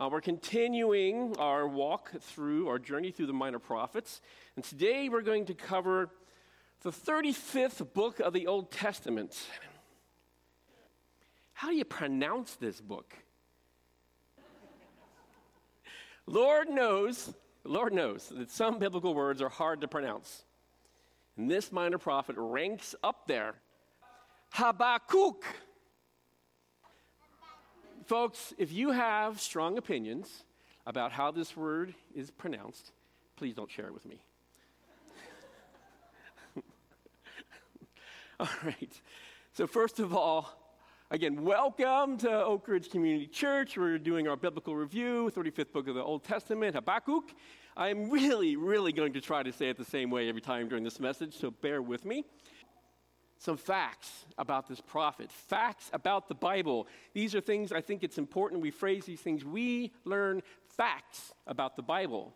Uh, we're continuing our walk through, our journey through the minor prophets. And today we're going to cover the 35th book of the Old Testament. How do you pronounce this book? Lord knows, Lord knows that some biblical words are hard to pronounce. And this minor prophet ranks up there. Habakkuk. Folks, if you have strong opinions about how this word is pronounced, please don't share it with me. all right. So, first of all, again, welcome to Oak Ridge Community Church. We're doing our biblical review, 35th book of the Old Testament, Habakkuk. I'm really, really going to try to say it the same way every time during this message, so bear with me some facts about this prophet, facts about the Bible. These are things I think it's important we phrase these things. We learn facts about the Bible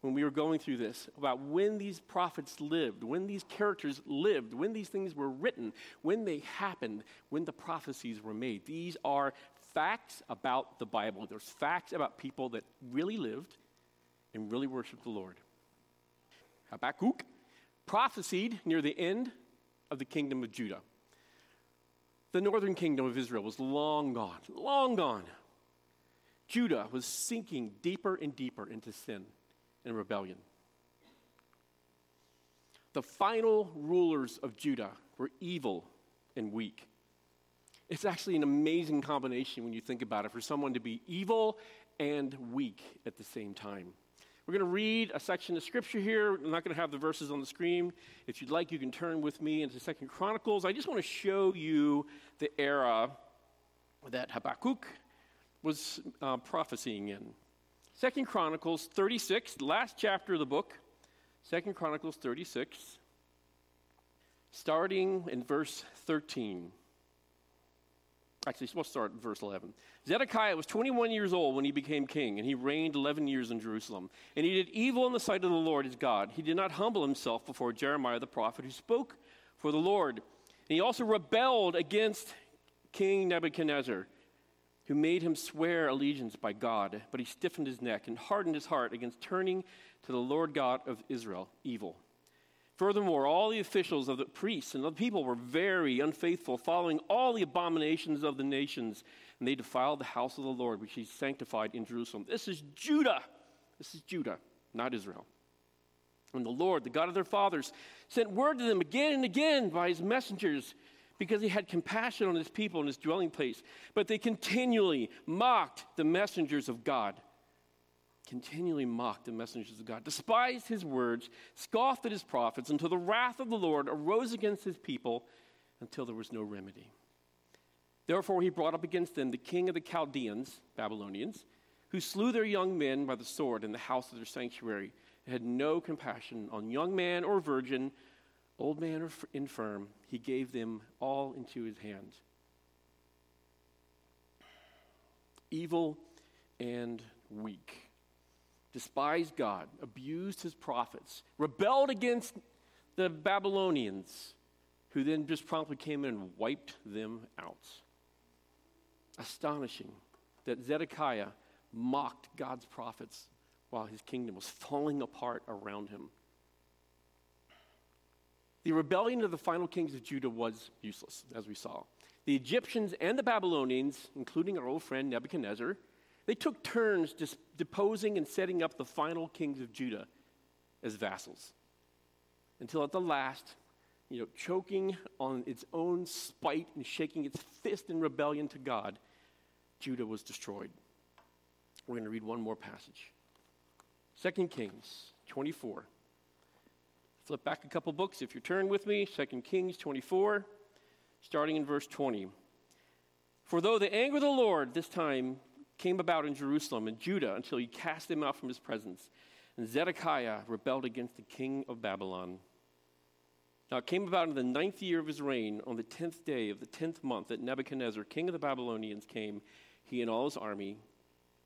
when we were going through this about when these prophets lived, when these characters lived, when these things were written, when they happened, when the prophecies were made. These are facts about the Bible. There's facts about people that really lived and really worshiped the Lord. Habakkuk prophesied near the end of the kingdom of Judah. The northern kingdom of Israel was long gone, long gone. Judah was sinking deeper and deeper into sin and rebellion. The final rulers of Judah were evil and weak. It's actually an amazing combination when you think about it for someone to be evil and weak at the same time. We're going to read a section of scripture here. I'm not going to have the verses on the screen. If you'd like, you can turn with me into Second Chronicles. I just want to show you the era that Habakkuk was uh, prophesying in. Second Chronicles 36, last chapter of the book. Second Chronicles 36, starting in verse 13. Actually, we'll start at verse 11. Zedekiah was 21 years old when he became king, and he reigned 11 years in Jerusalem. And he did evil in the sight of the Lord his God. He did not humble himself before Jeremiah the prophet, who spoke for the Lord. And he also rebelled against King Nebuchadnezzar, who made him swear allegiance by God. But he stiffened his neck and hardened his heart against turning to the Lord God of Israel evil. Furthermore, all the officials of the priests and the people were very unfaithful, following all the abominations of the nations, and they defiled the house of the Lord, which he sanctified in Jerusalem. This is Judah. This is Judah, not Israel. And the Lord, the God of their fathers, sent word to them again and again by his messengers because he had compassion on his people and his dwelling place. But they continually mocked the messengers of God continually mocked the messengers of God, despised his words, scoffed at his prophets, until the wrath of the Lord arose against his people until there was no remedy. Therefore, he brought up against them the king of the Chaldeans, Babylonians, who slew their young men by the sword in the house of their sanctuary, and had no compassion on young man or virgin, old man or infirm. He gave them all into his hand. Evil and weak despised God, abused his prophets, rebelled against the Babylonians, who then just promptly came in and wiped them out. Astonishing that Zedekiah mocked God's prophets while his kingdom was falling apart around him. The rebellion of the final kings of Judah was useless, as we saw. The Egyptians and the Babylonians, including our old friend Nebuchadnezzar, they took turns just deposing and setting up the final kings of Judah as vassals. Until at the last, you know, choking on its own spite and shaking its fist in rebellion to God, Judah was destroyed. We're going to read one more passage. 2 Kings 24. Flip back a couple books if you turn with me. 2 Kings 24, starting in verse 20. For though the anger of the Lord this time came about in Jerusalem and Judah until he cast them out from his presence. And Zedekiah rebelled against the king of Babylon. Now it came about in the ninth year of his reign, on the tenth day of the tenth month, that Nebuchadnezzar, king of the Babylonians, came, he and all his army,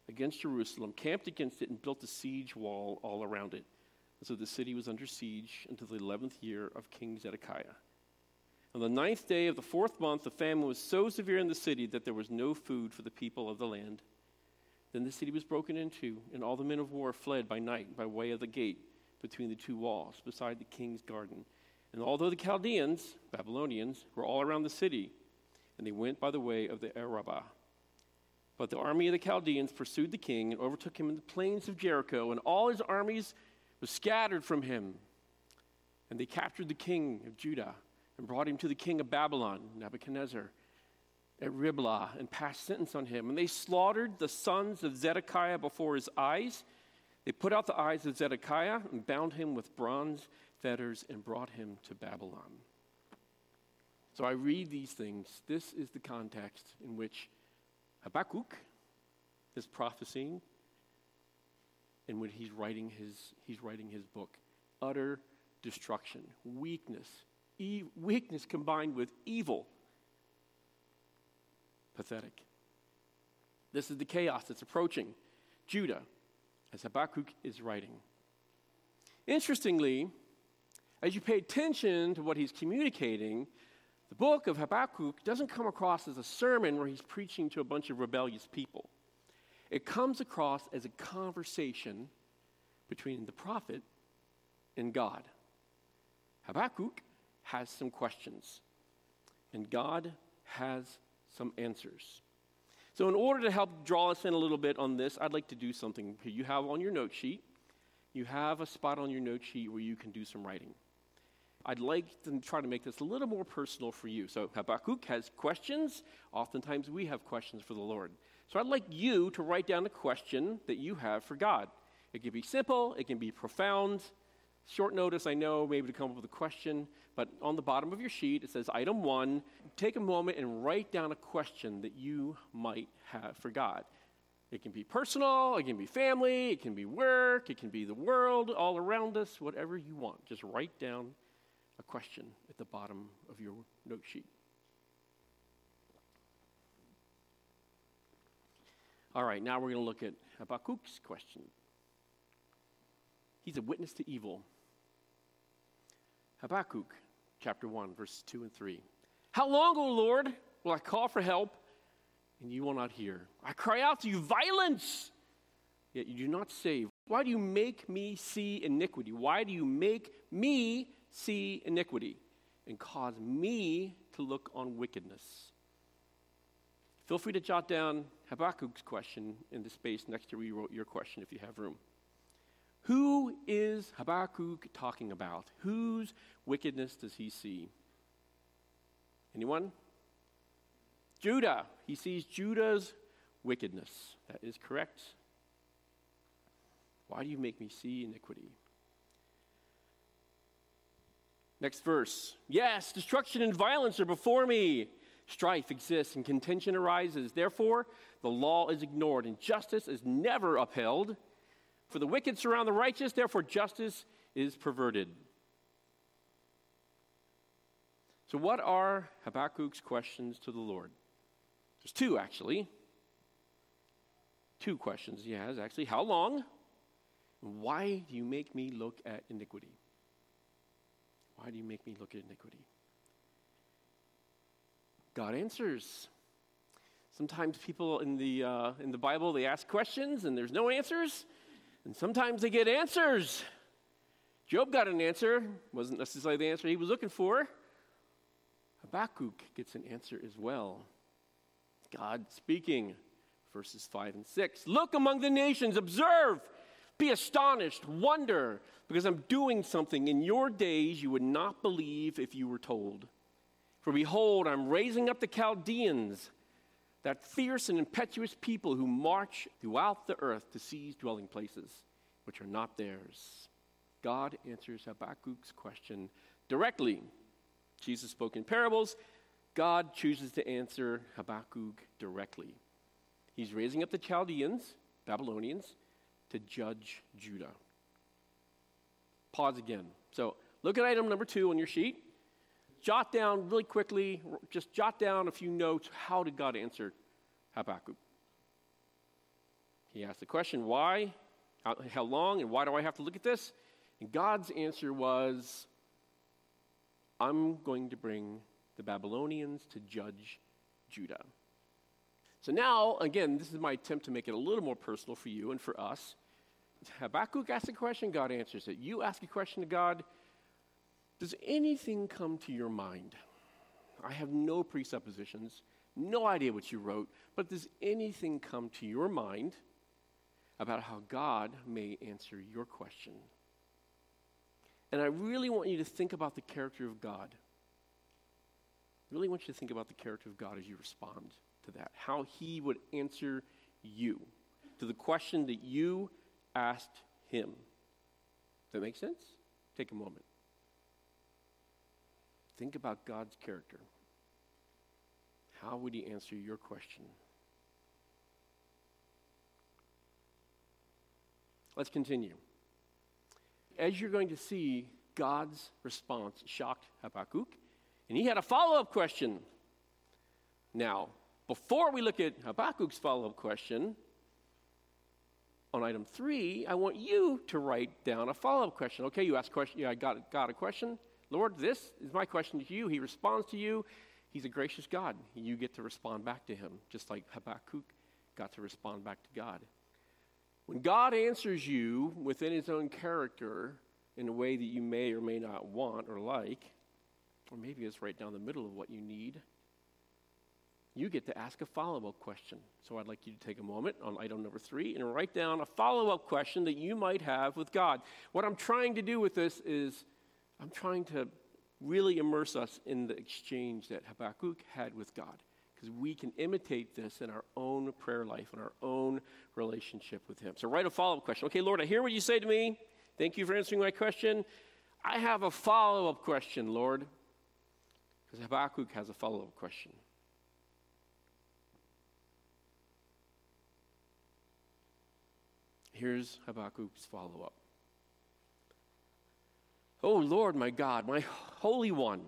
against Jerusalem, camped against it, and built a siege wall all around it. And so the city was under siege until the eleventh year of King Zedekiah. On the ninth day of the fourth month, the famine was so severe in the city that there was no food for the people of the land. Then the city was broken into, and all the men of war fled by night by way of the gate between the two walls beside the king's garden. And although the Chaldeans, Babylonians, were all around the city, and they went by the way of the Arabah. But the army of the Chaldeans pursued the king and overtook him in the plains of Jericho, and all his armies were scattered from him. And they captured the king of Judah and brought him to the king of Babylon, Nebuchadnezzar at Riblah and passed sentence on him. And they slaughtered the sons of Zedekiah before his eyes. They put out the eyes of Zedekiah and bound him with bronze fetters and brought him to Babylon. So I read these things. This is the context in which Habakkuk is prophesying and when he's writing his, he's writing his book. Utter destruction, weakness, e- weakness combined with evil pathetic. This is the chaos that's approaching Judah as Habakkuk is writing. Interestingly, as you pay attention to what he's communicating, the book of Habakkuk doesn't come across as a sermon where he's preaching to a bunch of rebellious people. It comes across as a conversation between the prophet and God. Habakkuk has some questions, and God has some answers. So, in order to help draw us in a little bit on this, I'd like to do something you have on your note sheet. You have a spot on your note sheet where you can do some writing. I'd like to try to make this a little more personal for you. So, Habakkuk has questions. Oftentimes, we have questions for the Lord. So, I'd like you to write down a question that you have for God. It can be simple, it can be profound. Short notice, I know, maybe to come up with a question, but on the bottom of your sheet, it says item one. Take a moment and write down a question that you might have for God. It can be personal, it can be family, it can be work, it can be the world all around us, whatever you want. Just write down a question at the bottom of your note sheet. All right, now we're going to look at Habakkuk's question. He's a witness to evil. Habakkuk chapter 1, verses 2 and 3. How long, O Lord, will I call for help and you will not hear? I cry out to you, violence, yet you do not save. Why do you make me see iniquity? Why do you make me see iniquity and cause me to look on wickedness? Feel free to jot down Habakkuk's question in the space next to where you wrote your question if you have room. Who is Habakkuk talking about? Whose wickedness does he see? Anyone? Judah. He sees Judah's wickedness. That is correct. Why do you make me see iniquity? Next verse. Yes, destruction and violence are before me. Strife exists and contention arises. Therefore, the law is ignored and justice is never upheld. For the wicked surround the righteous, therefore justice is perverted. So, what are Habakkuk's questions to the Lord? There's two, actually. Two questions he has, actually. How long? Why do you make me look at iniquity? Why do you make me look at iniquity? God answers. Sometimes people in the, uh, in the Bible, they ask questions and there's no answers. And sometimes they get answers. Job got an answer, wasn't necessarily the answer he was looking for. Habakkuk gets an answer as well. God speaking, verses 5 and 6. Look among the nations, observe, be astonished, wonder, because I'm doing something in your days you would not believe if you were told. For behold, I'm raising up the Chaldeans that fierce and impetuous people who march throughout the earth to seize dwelling places which are not theirs. God answers Habakkuk's question directly. Jesus spoke in parables. God chooses to answer Habakkuk directly. He's raising up the Chaldeans, Babylonians, to judge Judah. Pause again. So look at item number two on your sheet jot down really quickly, just jot down a few notes. How did God answer Habakkuk? He asked the question, why, how, long, and why do I have to look at this? And God's answer was, I'm going to bring the Babylonians to judge Judah. So now, again, this is my attempt to make it a little more personal for you and for us. Habakkuk asks a question, God answers it. You ask a question to God, does anything come to your mind? I have no presuppositions, no idea what you wrote, but does anything come to your mind about how God may answer your question? And I really want you to think about the character of God. I really want you to think about the character of God as you respond to that, how He would answer you to the question that you asked Him. Does that make sense? Take a moment. Think about God's character. How would He answer your question? Let's continue. As you're going to see, God's response shocked Habakkuk, and he had a follow up question. Now, before we look at Habakkuk's follow up question, on item three, I want you to write down a follow up question. Okay, you asked question. Yeah, I got, got a question. Lord, this is my question to you. He responds to you. He's a gracious God. You get to respond back to him, just like Habakkuk got to respond back to God. When God answers you within his own character in a way that you may or may not want or like, or maybe it's right down the middle of what you need, you get to ask a follow up question. So I'd like you to take a moment on item number three and write down a follow up question that you might have with God. What I'm trying to do with this is I'm trying to really immerse us in the exchange that Habakkuk had with God because we can imitate this in our own prayer life, in our own relationship with Him. So write a follow up question. Okay, Lord, I hear what you say to me. Thank you for answering my question. I have a follow up question, Lord, because Habakkuk has a follow up question. Here's Habakkuk's follow up. Oh Lord, my God, my Holy One,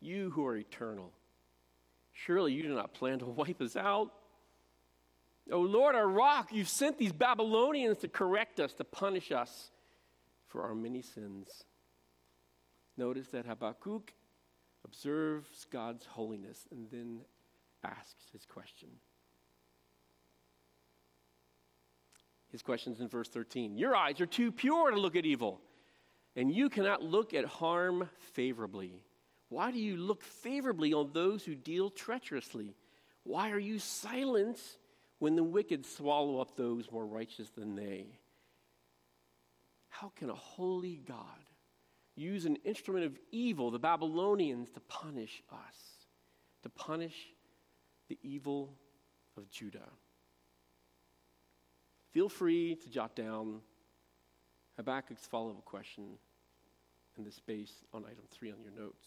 you who are eternal, surely you do not plan to wipe us out. Oh Lord, our rock, you've sent these Babylonians to correct us, to punish us for our many sins. Notice that Habakkuk observes God's holiness and then asks his question. His question's in verse 13. Your eyes are too pure to look at evil, and you cannot look at harm favorably. Why do you look favorably on those who deal treacherously? Why are you silent when the wicked swallow up those more righteous than they? How can a holy God use an instrument of evil, the Babylonians, to punish us, to punish the evil of Judah? Feel free to jot down Habakkuk's follow up question in the space on item three on your notes.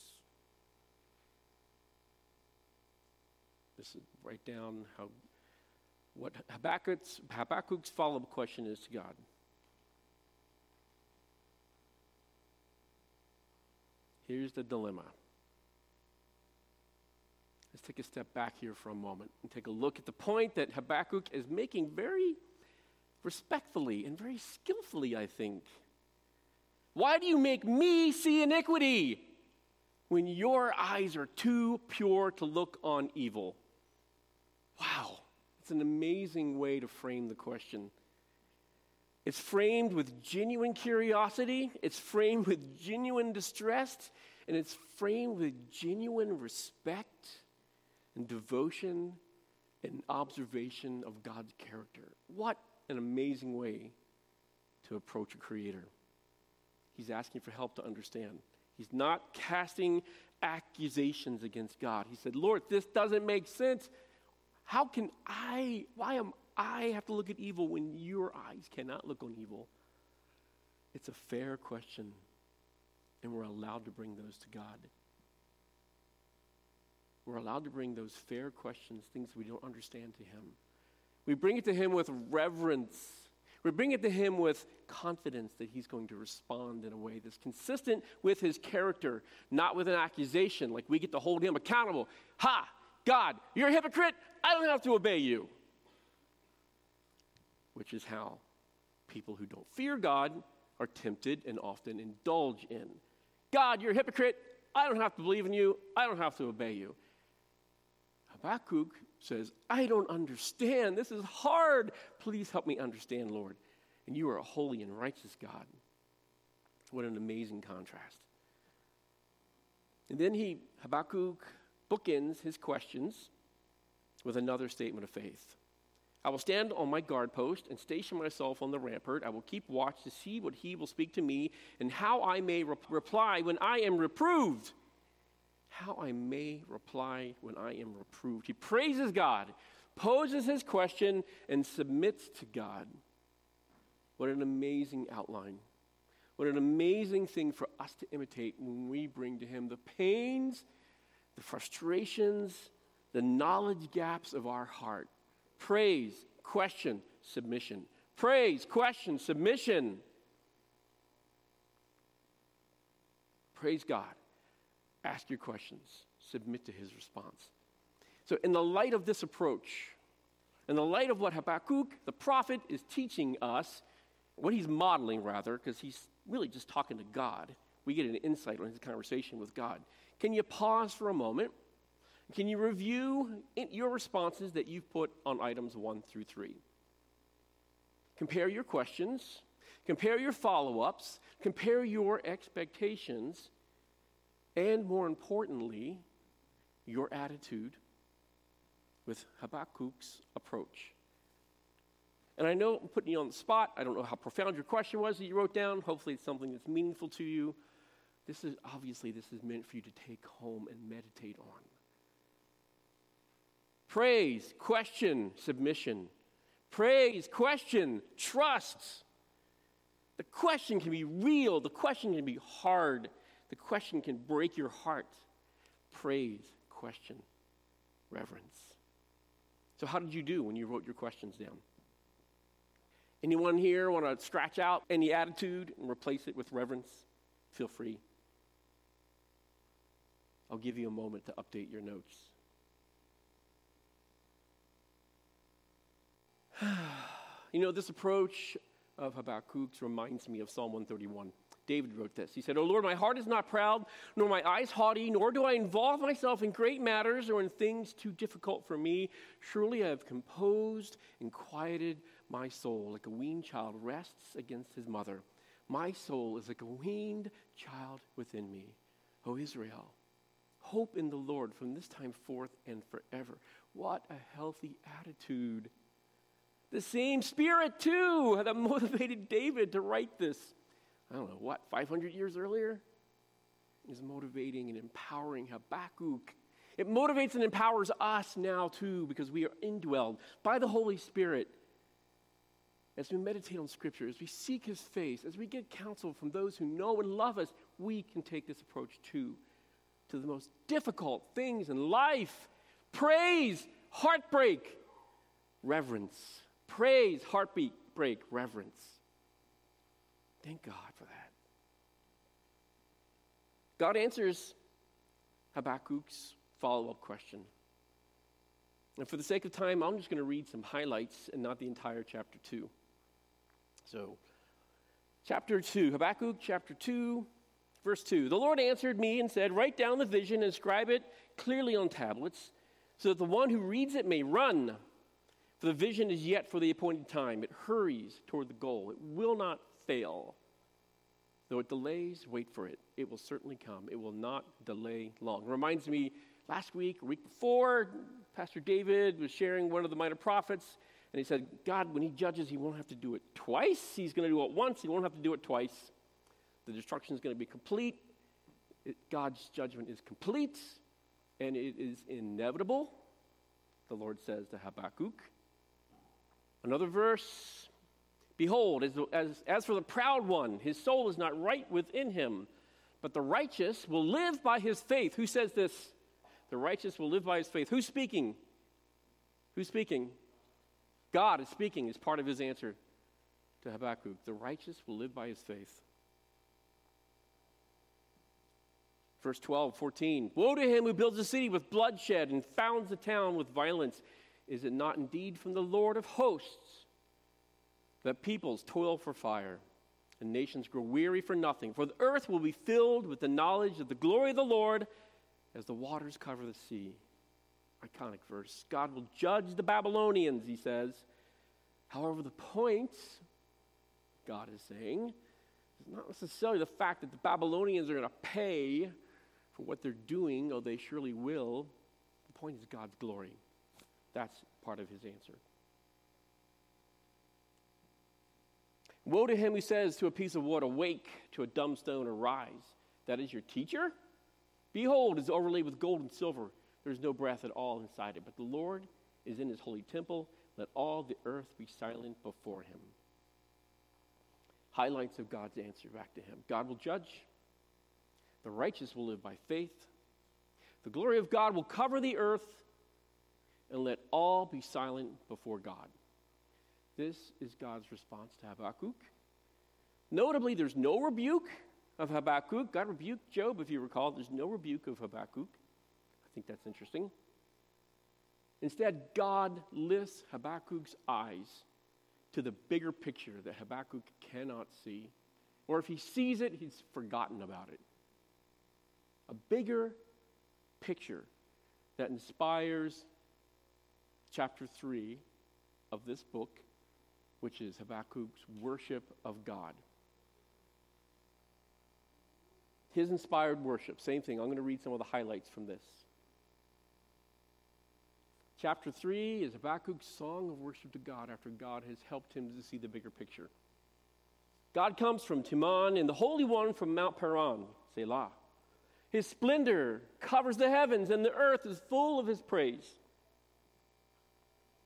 This is write down how what Habakkuk's, Habakkuk's follow up question is to God. Here's the dilemma. Let's take a step back here for a moment and take a look at the point that Habakkuk is making very respectfully and very skillfully, I think. Why do you make me see iniquity when your eyes are too pure to look on evil? Wow, it's an amazing way to frame the question. It's framed with genuine curiosity, it's framed with genuine distress, and it's framed with genuine respect and devotion and observation of God's character. What an amazing way to approach a creator. He's asking for help to understand. He's not casting accusations against God. He said, Lord, this doesn't make sense. How can I, why am I have to look at evil when your eyes cannot look on evil? It's a fair question, and we're allowed to bring those to God. We're allowed to bring those fair questions, things we don't understand to Him. We bring it to Him with reverence. We bring it to Him with confidence that He's going to respond in a way that's consistent with His character, not with an accusation, like we get to hold Him accountable. Ha! God, you're a hypocrite. I don't have to obey you. Which is how people who don't fear God are tempted and often indulge in. God, you're a hypocrite. I don't have to believe in you. I don't have to obey you. Habakkuk says, I don't understand. This is hard. Please help me understand, Lord. And you are a holy and righteous God. What an amazing contrast. And then he, Habakkuk, bookends his questions with another statement of faith. I will stand on my guard post and station myself on the rampart. I will keep watch to see what he will speak to me and how I may re- reply when I am reproved. How I may reply when I am reproved. He praises God, poses his question, and submits to God. What an amazing outline. What an amazing thing for us to imitate when we bring to him the pains, the frustrations, the knowledge gaps of our heart praise, question, submission. Praise, question, submission. Praise God. Ask your questions. Submit to his response. So, in the light of this approach, in the light of what Habakkuk, the prophet, is teaching us, what he's modeling rather, because he's really just talking to God, we get an insight on his conversation with God. Can you pause for a moment can you review your responses that you've put on items one through three? Compare your questions, compare your follow ups, compare your expectations, and more importantly, your attitude with Habakkuk's approach. And I know I'm putting you on the spot. I don't know how profound your question was that you wrote down. Hopefully, it's something that's meaningful to you. This is obviously this is meant for you to take home and meditate on. Praise, question, submission. Praise, question, trust. The question can be real, the question can be hard, the question can break your heart. Praise, question, reverence. So, how did you do when you wrote your questions down? Anyone here want to scratch out any attitude and replace it with reverence? Feel free. I'll give you a moment to update your notes. you know, this approach of Habakkuk's reminds me of Psalm 131. David wrote this. He said, O Lord, my heart is not proud, nor my eyes haughty, nor do I involve myself in great matters or in things too difficult for me. Surely I have composed and quieted my soul like a weaned child rests against his mother. My soul is like a weaned child within me. O Israel, hope in the Lord from this time forth and forever. What a healthy attitude the same spirit, too, that motivated David to write this, I don't know, what, 500 years earlier? Is motivating and empowering Habakkuk. It motivates and empowers us now, too, because we are indwelled by the Holy Spirit. As we meditate on Scripture, as we seek His face, as we get counsel from those who know and love us, we can take this approach too to the most difficult things in life praise, heartbreak, reverence praise, heartbeat break, reverence. Thank God for that. God answers Habakkuk's follow up question. And for the sake of time, I'm just going to read some highlights and not the entire chapter 2. So, chapter 2, Habakkuk chapter 2, verse 2. The Lord answered me and said, Write down the vision and scribe it clearly on tablets, so that the one who reads it may run. For the vision is yet for the appointed time. It hurries toward the goal. It will not fail. Though it delays, wait for it. It will certainly come. It will not delay long. Reminds me, last week, week before, Pastor David was sharing one of the minor prophets, and he said, God, when he judges, he won't have to do it twice. He's going to do it once, he won't have to do it twice. The destruction is going to be complete. It, God's judgment is complete, and it is inevitable, the Lord says to Habakkuk. Another verse Behold, as, as, as for the proud one, his soul is not right within him, but the righteous will live by his faith. Who says this? The righteous will live by his faith. Who's speaking? Who's speaking? God is speaking as part of his answer to Habakkuk. The righteous will live by his faith. Verse 12, 14. Woe to him who builds a city with bloodshed and founds a town with violence. Is it not indeed from the Lord of hosts that peoples toil for fire and nations grow weary for nothing? For the earth will be filled with the knowledge of the glory of the Lord as the waters cover the sea. iconic verse. God will judge the Babylonians, he says. However, the point, God is saying, is not necessarily the fact that the Babylonians are going to pay for what they're doing, though they surely will. The point is God's glory. That's part of his answer. Woe to him who says to a piece of wood, Awake, to a dumb stone, Arise. That is your teacher? Behold, it's overlaid with gold and silver. There's no breath at all inside it. But the Lord is in his holy temple. Let all the earth be silent before him. Highlights of God's answer back to him God will judge, the righteous will live by faith. The glory of God will cover the earth, and let all be silent before God. This is God's response to Habakkuk. Notably, there's no rebuke of Habakkuk. God rebuked Job, if you recall. There's no rebuke of Habakkuk. I think that's interesting. Instead, God lifts Habakkuk's eyes to the bigger picture that Habakkuk cannot see. Or if he sees it, he's forgotten about it. A bigger picture that inspires chapter 3 of this book, which is Habakkuk's worship of God. His inspired worship, same thing. I'm going to read some of the highlights from this. Chapter 3 is Habakkuk's song of worship to God after God has helped him to see the bigger picture. God comes from Teman and the Holy One from Mount Paran, Selah. His splendor covers the heavens, and the earth is full of his praise.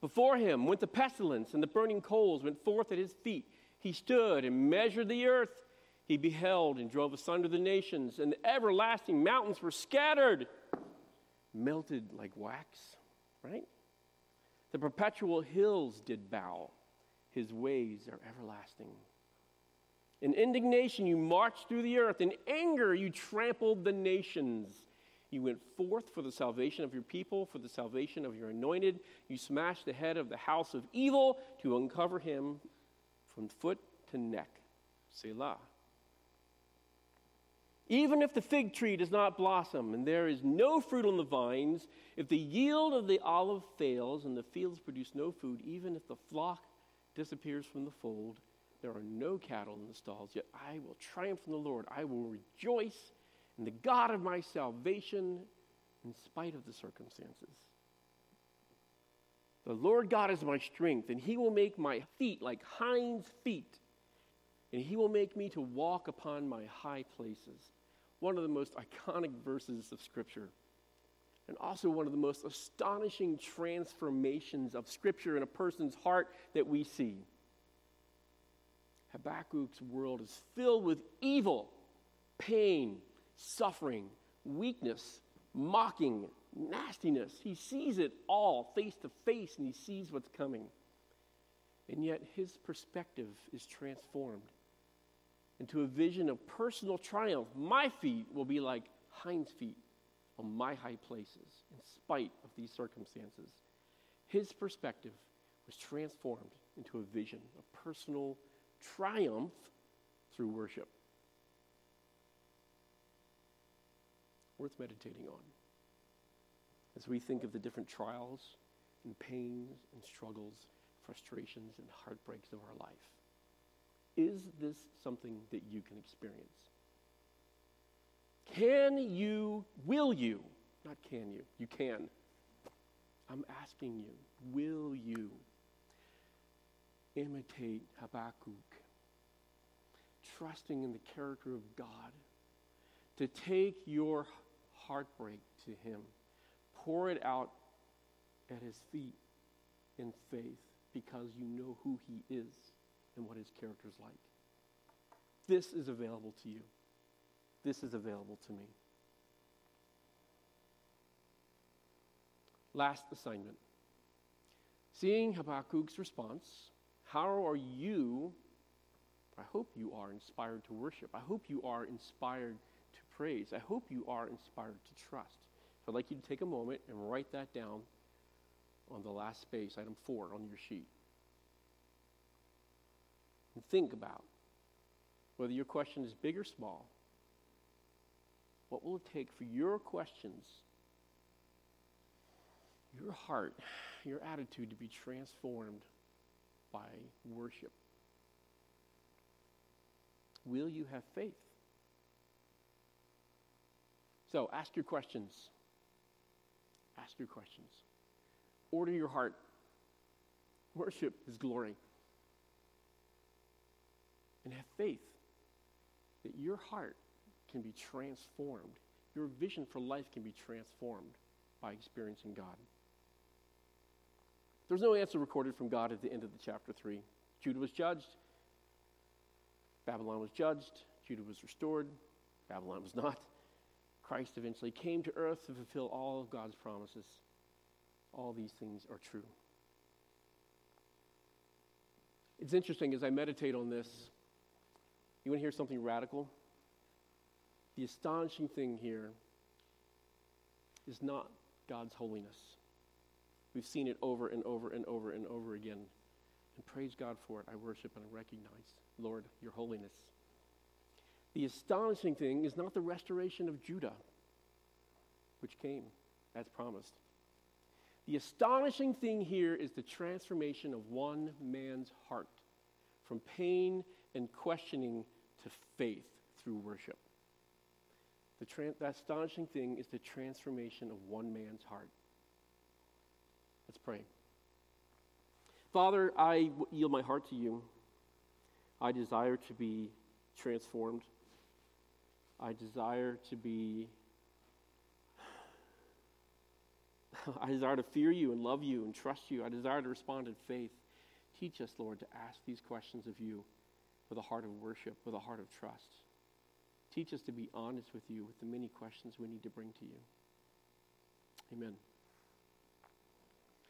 Before him went the pestilence, and the burning coals went forth at his feet. He stood and measured the earth. He beheld and drove asunder the nations, and the everlasting mountains were scattered, melted like wax, right? The perpetual hills did bow. His ways are everlasting. In indignation, you marched through the earth. In anger, you trampled the nations. You went forth for the salvation of your people, for the salvation of your anointed. You smashed the head of the house of evil to uncover him from foot to neck. Selah. Even if the fig tree does not blossom and there is no fruit on the vines, if the yield of the olive fails and the fields produce no food, even if the flock disappears from the fold, there are no cattle in the stalls, yet I will triumph in the Lord. I will rejoice in the God of my salvation in spite of the circumstances. The Lord God is my strength, and he will make my feet like hinds' feet, and he will make me to walk upon my high places one of the most iconic verses of Scripture, and also one of the most astonishing transformations of Scripture in a person's heart that we see. Habakkuk's world is filled with evil, pain, suffering, weakness, mocking, nastiness. He sees it all face to face and he sees what's coming. And yet his perspective is transformed into a vision of personal triumph. My feet will be like hinds' feet on my high places, in spite of these circumstances. His perspective was transformed into a vision of personal triumph through worship. Worth meditating on as we think of the different trials and pains and struggles, frustrations and heartbreaks of our life. Is this something that you can experience? Can you, will you, not can you, you can. I'm asking you, will you imitate Habakkuk, trusting in the character of God, to take your heartbreak to Him, pour it out at His feet in faith because you know who He is? and what his character is like. This is available to you. This is available to me. Last assignment. Seeing Habakkuk's response, how are you? I hope you are inspired to worship. I hope you are inspired praise. I hope you are inspired to trust. So I'd like you to take a moment and write that down on the last space, item four on your sheet and think about whether your question is big or small. What will it take for your questions, your heart, your attitude to be transformed by worship. Will you have faith? So ask your questions. Ask your questions. Order your heart. Worship is glory. And have faith that your heart can be transformed. Your vision for life can be transformed by experiencing God. There's no answer recorded from God at the end of the chapter 3. Judah was judged. Babylon was judged. Judah was restored. Babylon was not. Christ eventually came to earth to fulfill all of God's promises. All these things are true. It's interesting as I meditate on this. You want to hear something radical? The astonishing thing here is not God's holiness. We've seen it over and over and over and over again. And praise God for it. I worship and I recognize, Lord, your holiness. The astonishing thing is not the restoration of Judah, which came as promised. The astonishing thing here is the transformation of one man's heart from pain and questioning to faith through worship. The, the astonishing thing is the transformation of one man's heart. Let's pray. Father, I yield my heart to you. I desire to be transformed. I desire to be, I desire to fear you and love you and trust you. I desire to respond in faith. Teach us, Lord, to ask these questions of you with a heart of worship, with a heart of trust. Teach us to be honest with you with the many questions we need to bring to you. Amen.